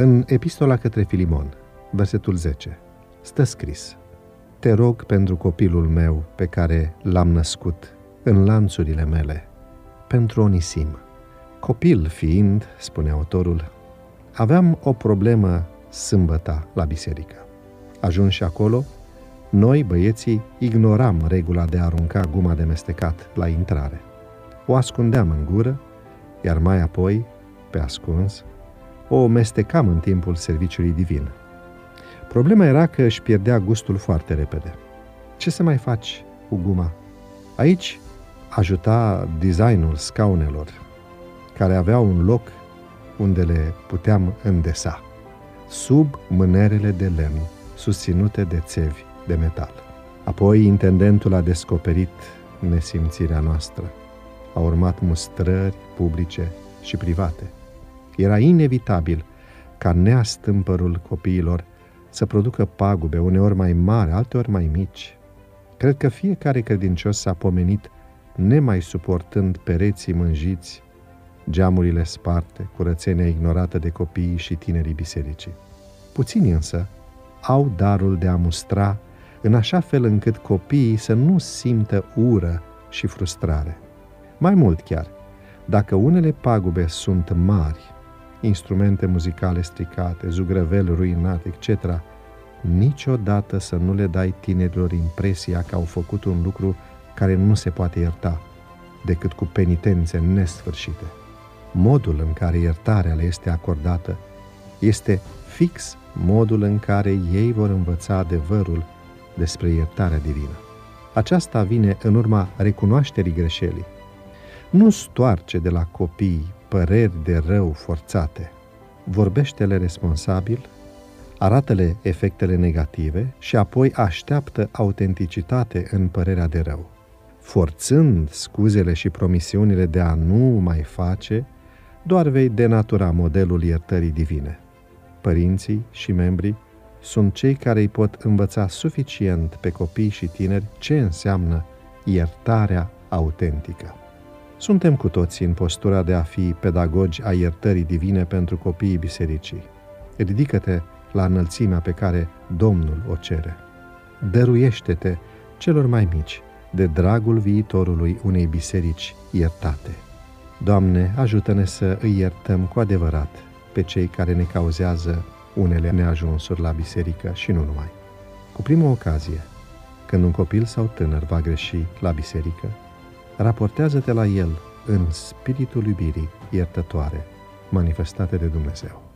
În epistola către Filimon, versetul 10, stă scris Te rog pentru copilul meu pe care l-am născut în lanțurile mele, pentru Onisim. Copil fiind, spune autorul, aveam o problemă sâmbăta la biserică. Ajuns și acolo, noi, băieții, ignoram regula de a arunca guma de mestecat la intrare. O ascundeam în gură, iar mai apoi, pe ascuns, o mestecam în timpul serviciului divin. Problema era că își pierdea gustul foarte repede. Ce să mai faci cu guma? Aici ajuta designul scaunelor, care aveau un loc unde le puteam îndesa, sub mânerele de lemn susținute de țevi de metal. Apoi intendentul a descoperit nesimțirea noastră. Au urmat mustrări publice și private. Era inevitabil ca neastâmpărul copiilor să producă pagube, uneori mai mari, alteori mai mici. Cred că fiecare credincios s-a pomenit nemai suportând pereții mânjiți, geamurile sparte, curățenia ignorată de copiii și tinerii bisericii. Puțini însă au darul de a mustra în așa fel încât copiii să nu simtă ură și frustrare. Mai mult chiar, dacă unele pagube sunt mari, instrumente muzicale stricate, zugrăveli ruinate, etc., niciodată să nu le dai tinerilor impresia că au făcut un lucru care nu se poate ierta, decât cu penitențe nesfârșite. Modul în care iertarea le este acordată este fix modul în care ei vor învăța adevărul despre iertarea divină. Aceasta vine în urma recunoașterii greșelii. Nu stoarce de la copii păreri de rău forțate. Vorbește-le responsabil, arată-le efectele negative și apoi așteaptă autenticitate în părerea de rău. Forțând scuzele și promisiunile de a nu mai face, doar vei denatura modelul iertării divine. Părinții și membrii sunt cei care îi pot învăța suficient pe copii și tineri ce înseamnă iertarea autentică. Suntem cu toții în postura de a fi pedagogi a iertării divine pentru copiii bisericii. Ridică-te la înălțimea pe care Domnul o cere. Dăruiește-te celor mai mici de dragul viitorului unei biserici iertate. Doamne, ajută-ne să îi iertăm cu adevărat pe cei care ne cauzează unele neajunsuri la biserică și nu numai. Cu prima ocazie, când un copil sau tânăr va greși la biserică, raportează-te la el în spiritul iubirii iertătoare manifestate de Dumnezeu.